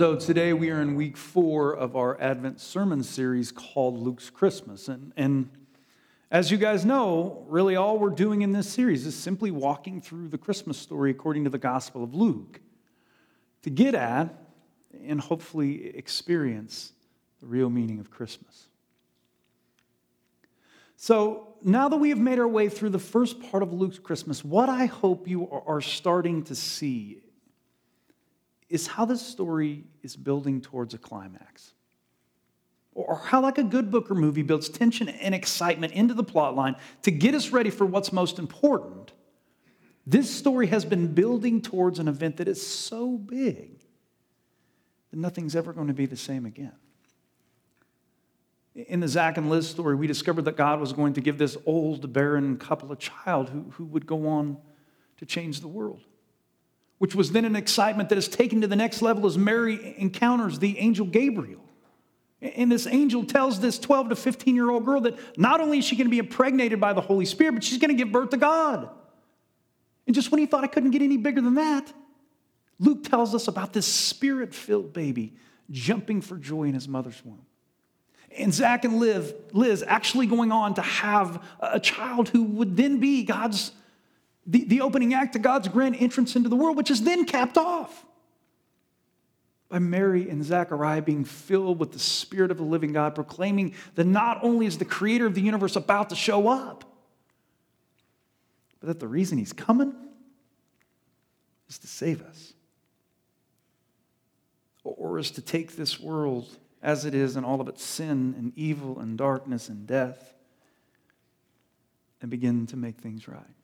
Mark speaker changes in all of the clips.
Speaker 1: So today we are in week four of our Advent sermon series called Luke's Christmas. And, and as you guys know, really all we're doing in this series is simply walking through the Christmas story according to the Gospel of Luke to get at and hopefully experience the real meaning of Christmas. So now that we have made our way through the first part of Luke's Christmas, what I hope you are starting to see is how this story is building towards a climax. Or how, like a good book or movie, builds tension and excitement into the plot line to get us ready for what's most important. This story has been building towards an event that is so big that nothing's ever going to be the same again. In the Zach and Liz story, we discovered that God was going to give this old, barren couple a child who, who would go on to change the world which was then an excitement that is taken to the next level as Mary encounters the angel Gabriel. And this angel tells this 12 to 15 year old girl that not only is she going to be impregnated by the Holy Spirit, but she's going to give birth to God. And just when he thought it couldn't get any bigger than that, Luke tells us about this spirit filled baby jumping for joy in his mother's womb. And Zach and Liz actually going on to have a child who would then be God's the, the opening act to God's grand entrance into the world, which is then capped off by Mary and Zechariah being filled with the Spirit of the living God, proclaiming that not only is the creator of the universe about to show up, but that the reason he's coming is to save us. Or is to take this world as it is and all of its sin and evil and darkness and death and begin to make things right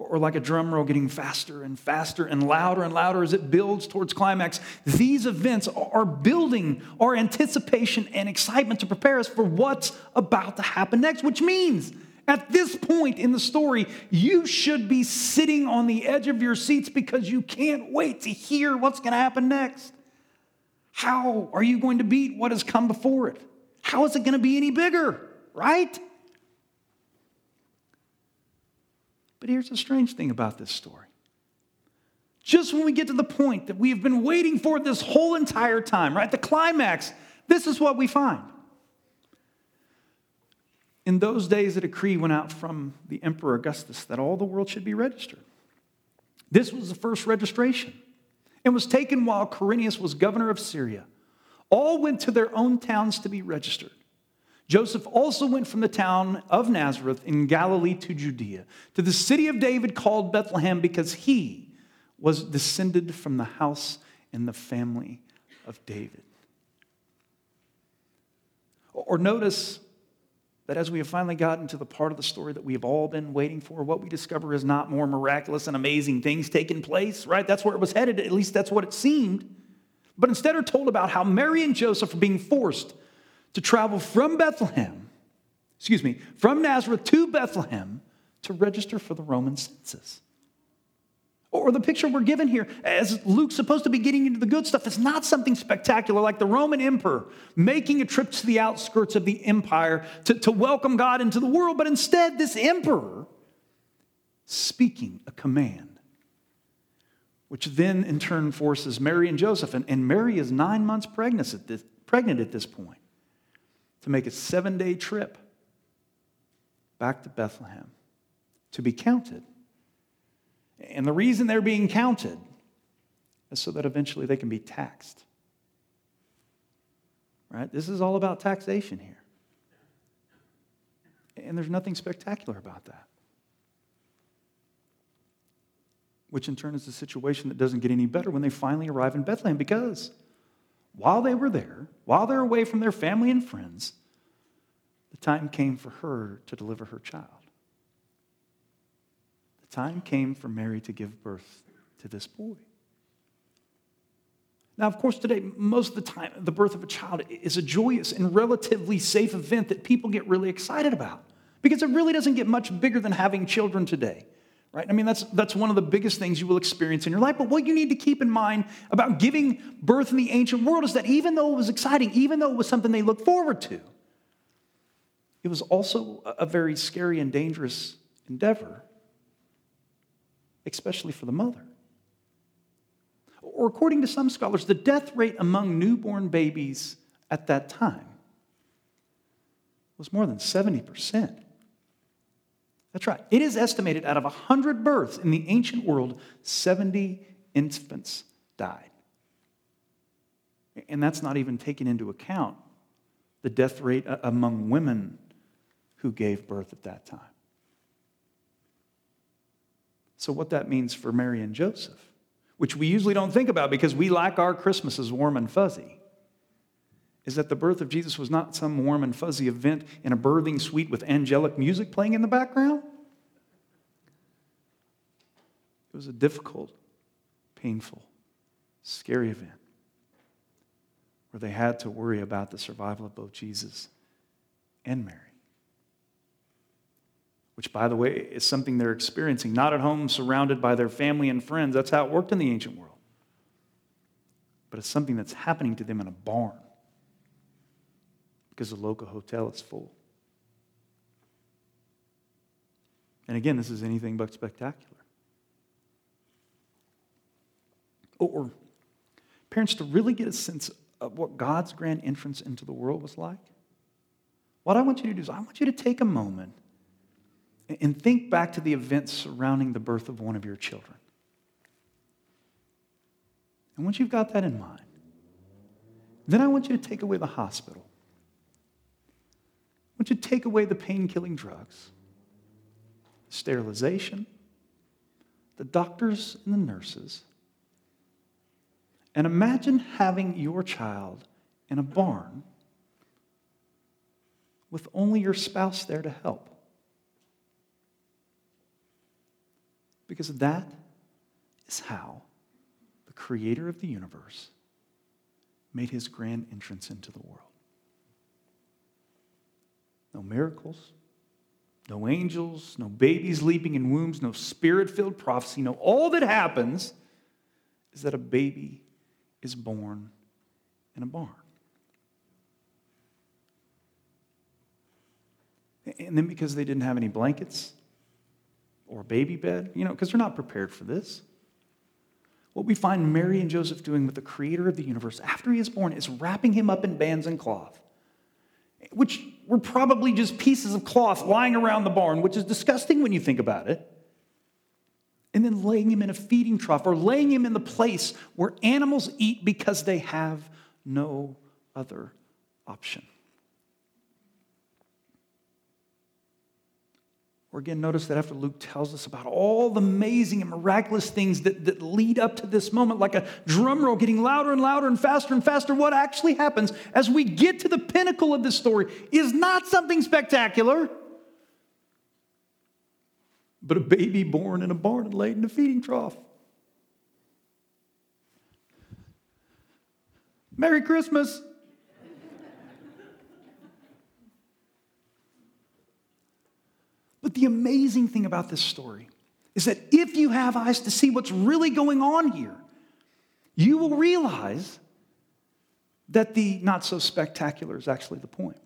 Speaker 1: or like a drum roll getting faster and faster and louder and louder as it builds towards climax. These events are building our anticipation and excitement to prepare us for what's about to happen next, which means at this point in the story, you should be sitting on the edge of your seats because you can't wait to hear what's going to happen next. How are you going to beat what has come before it? How is it going to be any bigger, right? But here's the strange thing about this story. Just when we get to the point that we have been waiting for this whole entire time, right? The climax, this is what we find. In those days, a decree went out from the Emperor Augustus that all the world should be registered. This was the first registration. and was taken while Quirinius was governor of Syria. All went to their own towns to be registered. Joseph also went from the town of Nazareth in Galilee to Judea, to the city of David called Bethlehem, because he was descended from the house and the family of David. Or notice that as we have finally gotten to the part of the story that we have all been waiting for, what we discover is not more miraculous and amazing things taking place, right? That's where it was headed. At least that's what it seemed. But instead are told about how Mary and Joseph are being forced to travel from Bethlehem, excuse me, from Nazareth to Bethlehem to register for the Roman census. Or the picture we're given here, as Luke's supposed to be getting into the good stuff, is not something spectacular like the Roman emperor making a trip to the outskirts of the empire to, to welcome God into the world, but instead, this emperor speaking a command, which then in turn forces Mary and Joseph. And, and Mary is nine months pregnant at this, pregnant at this point to make a seven day trip back to Bethlehem to be counted. And the reason they're being counted is so that eventually they can be taxed. Right? This is all about taxation here. And there's nothing spectacular about that. Which in turn is a situation that doesn't get any better when they finally arrive in Bethlehem because while they were there, while they're away from their family and friends, the time came for her to deliver her child. The time came for Mary to give birth to this boy. Now, of course, today, most of the time, the birth of a child is a joyous and relatively safe event that people get really excited about because it really doesn't get much bigger than having children today. Right? I mean, that's, that's one of the biggest things you will experience in your life. But what you need to keep in mind about giving birth in the ancient world is that even though it was exciting, even though it was something they looked forward to, it was also a very scary and dangerous endeavor, especially for the mother or according to some scholars, the death rate among newborn babies at that time was more than 70%. That's right. It is estimated out of 100 births in the ancient world, 70 infants died. And that's not even taking into account the death rate uh, among women who gave birth at that time. So, what that means for Mary and Joseph which we usually don't think about because we like our Christmases warm and fuzzy, is that the birth of Jesus was not some warm and fuzzy event in a birthing suite with angelic music playing in the background. It was a difficult, painful, scary event where they had to worry about the survival of both Jesus and Mary which, by the way, is something they're experiencing, not at home surrounded by their family and friends. That's how it worked in the ancient world. But it's something that's happening to them in a barn because the local hotel is full. And again, this is anything but spectacular. Or, parents, to really get a sense of what God's grand entrance into the world was like, what I want you to do is I want you to take a moment and think back to the events surrounding the birth of one of your children. And once you've got that in mind, then I want you to take away the hospital. I want you take away the pain killing drugs, sterilization, the doctors and the nurses, and imagine having your child in a barn with only your spouse there to help. Because that is how the creator of the universe made his grand entrance into the world. No miracles, no angels, no babies leaping in wombs, no spirit filled prophecy. No, all that happens is that a baby is born in a barn. And then because they didn't have any blankets, or a baby bed, you know, because they're not prepared for this. What we find Mary and Joseph doing with the creator of the universe after he is born is wrapping him up in bands and cloth, which were probably just pieces of cloth lying around the barn, which is disgusting when you think about it. And then laying him in a feeding trough or laying him in the place where animals eat because they have no other option. Or again, notice that after Luke tells us about all the amazing and miraculous things that, that lead up to this moment, like a drum roll getting louder and louder and faster and faster, what actually happens as we get to the pinnacle of this story is not something spectacular, but a baby born in a barn and laid in a feeding trough. Merry Christmas. The amazing thing about this story is that if you have eyes to see what's really going on here, you will realize that the not so spectacular is actually the point.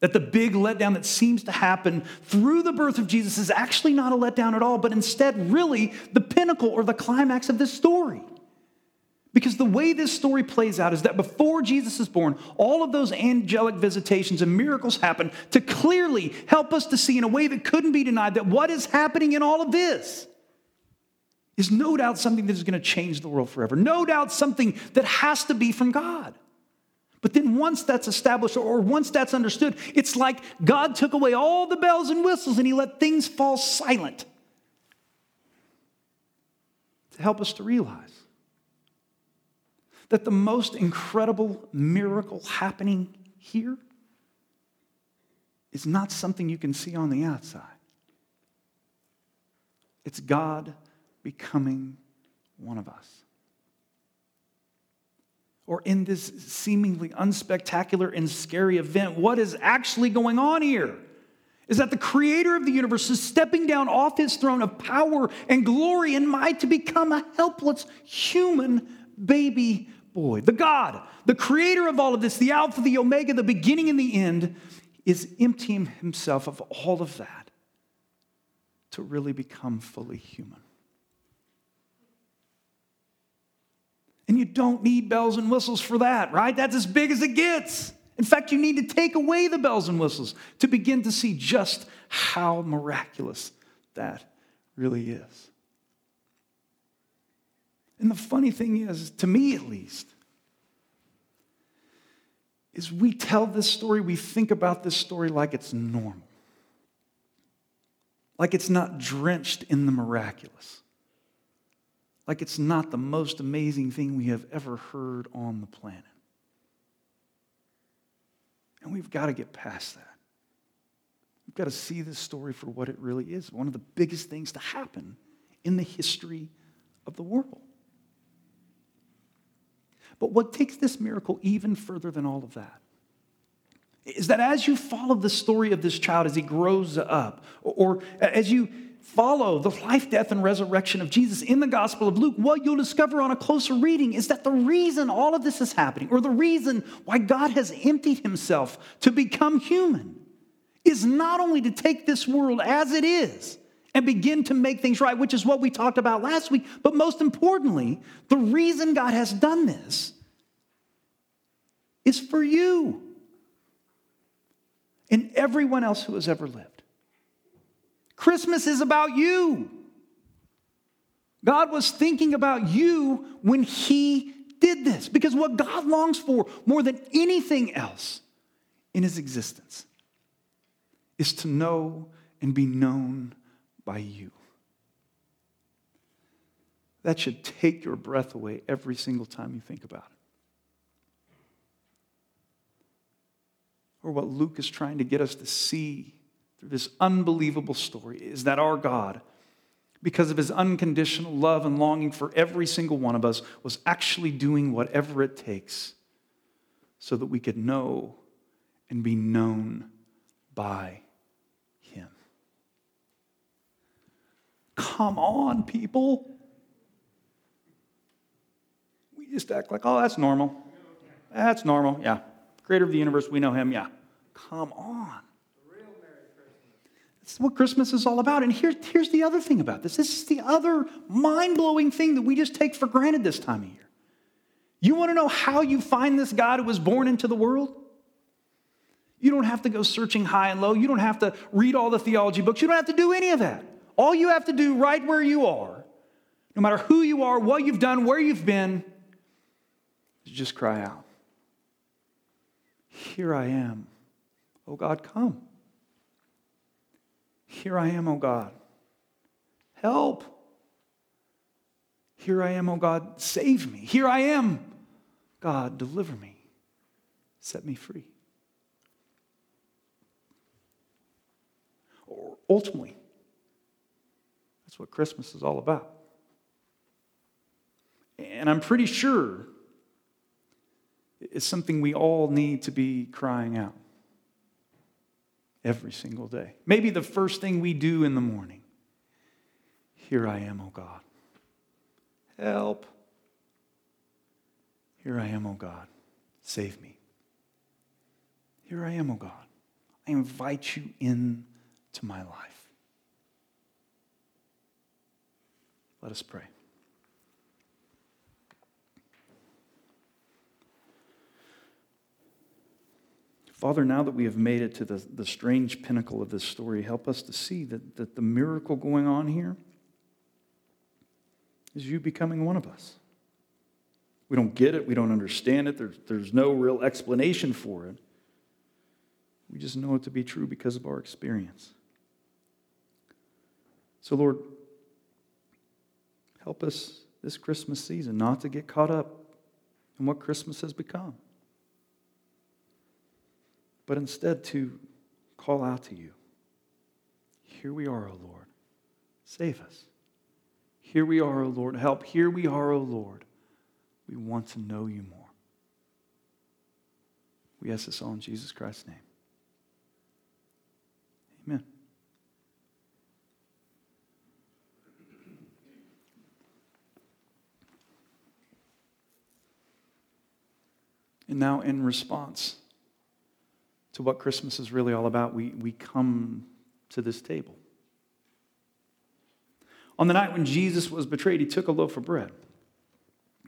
Speaker 1: That the big letdown that seems to happen through the birth of Jesus is actually not a letdown at all, but instead, really, the pinnacle or the climax of this story. Because the way this story plays out is that before Jesus is born, all of those angelic visitations and miracles happen to clearly help us to see in a way that couldn't be denied that what is happening in all of this is no doubt something that is going to change the world forever. No doubt something that has to be from God. But then once that's established or once that's understood, it's like God took away all the bells and whistles and he let things fall silent to help us to realize that the most incredible miracle happening here is not something you can see on the outside. It's God becoming one of us. or in this seemingly unspectacular and scary event, what is actually going on here is that the creator of the universe is stepping down off his throne of power and glory and might to become a helpless human baby boy. The God, the creator of all of this, the Alpha, the Omega, the beginning and the end, is emptying himself of all of that to really become fully human. And you don't need bells and whistles for that, right? That's as big as it gets. In fact, you need to take away the bells and whistles to begin to see just how miraculous that really is. And the funny thing is, to me at least, is we tell this story, we think about this story like it's normal, like it's not drenched in the miraculous like it's not the most amazing thing we have ever heard on the planet. And we've got to get past that. We've got to see this story for what it really is one of the biggest things to happen in the history of the world. But what takes this miracle even further than all of that is that as you follow the story of this child as he grows up, or, as you follow the life, death, and resurrection of Jesus in the Gospel of Luke, what you'll discover on a closer reading is that the reason all of this is happening, or the reason why God has emptied himself to become human, is not only to take this world as it is and begin to make things right, which is what we talked about last week, but most importantly, the reason God has done this is for you and everyone else who has ever lived. Christmas is about you. God was thinking about you when He did this because what God longs for more than anything else in His existence is to know and be known by you. That should take your breath away every single time you think about it. Or what Luke is trying to get us to see through this unbelievable story is that our God, because of his unconditional love and longing for every single one of us, was actually doing whatever it takes so that we could know and be known by him. Come on, people. We just act like, oh, that's normal. That's normal, yeah. Creator of the universe, we know him, yeah. Come on. That's what Christmas is all about. And here, here's the other thing about this this is the other mind blowing thing that we just take for granted this time of year. You want to know how you find this God who was born into the world? You don't have to go searching high and low. You don't have to read all the theology books. You don't have to do any of that. All you have to do right where you are, no matter who you are, what you've done, where you've been, is just cry out Here I am. Oh God, come. Here I am, O God. Help. Here I am, O God. Save me. Here I am. God, deliver me. Set me free. Or ultimately, what Christmas is all about. And I'm pretty sure it's something we all need to be crying out every single day. Maybe the first thing we do in the morning. Here I am, O God. Help. Here I am, O God. Save me. Here I am, O God. I invite you into my life. Let us pray. Father, now that we have made it to the, the strange pinnacle of this story, help us to see that, that the miracle going on here is you becoming one of us. We don't get it, we don't understand it, there's, there's no real explanation for it. We just know it to be true because of our experience. So, Lord, help us this Christmas season not to get caught up in what Christmas has become but instead to call out to you. Here we are, O Lord. Save us. Here we are, O Lord. Help. Here we are, O Lord. We want to know you more. We ask this all in Jesus Christ's name. Amen. And now, in response to what Christmas is really all about, we, we come to this table. On the night when Jesus was betrayed, he took a loaf of bread.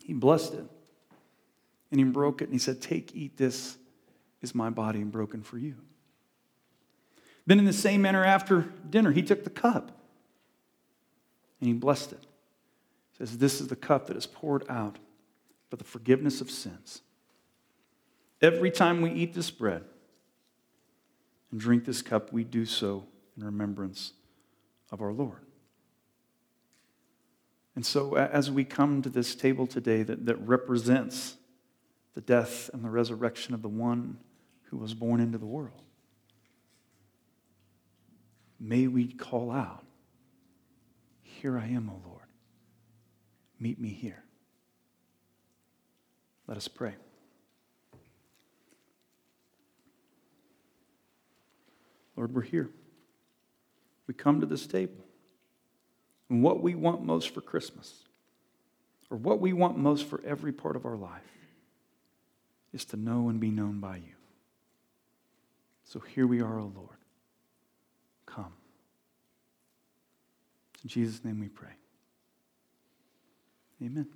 Speaker 1: He blessed it and he broke it and he said, Take, eat, this is my body broken for you. Then, in the same manner, after dinner, he took the cup and he blessed it. He says, This is the cup that is poured out for the forgiveness of sins. Every time we eat this bread and drink this cup, we do so in remembrance of our Lord. And so, as we come to this table today that, that represents the death and the resurrection of the one who was born into the world, may we call out, Here I am, O Lord. Meet me here. Let us pray. Lord, we're here. We come to this table. And what we want most for Christmas, or what we want most for every part of our life, is to know and be known by you. So here we are, O Lord. Come. In Jesus' name we pray. Amen.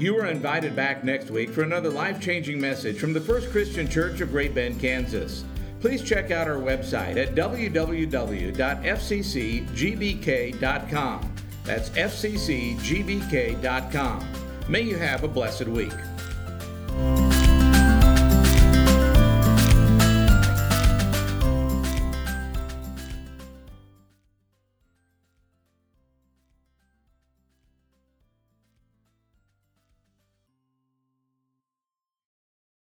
Speaker 2: You are invited back next week for another life changing message from the First Christian Church of Great Bend, Kansas. Please check out our website at www.fccgbk.com. That's fccgbk.com. May you have a blessed week.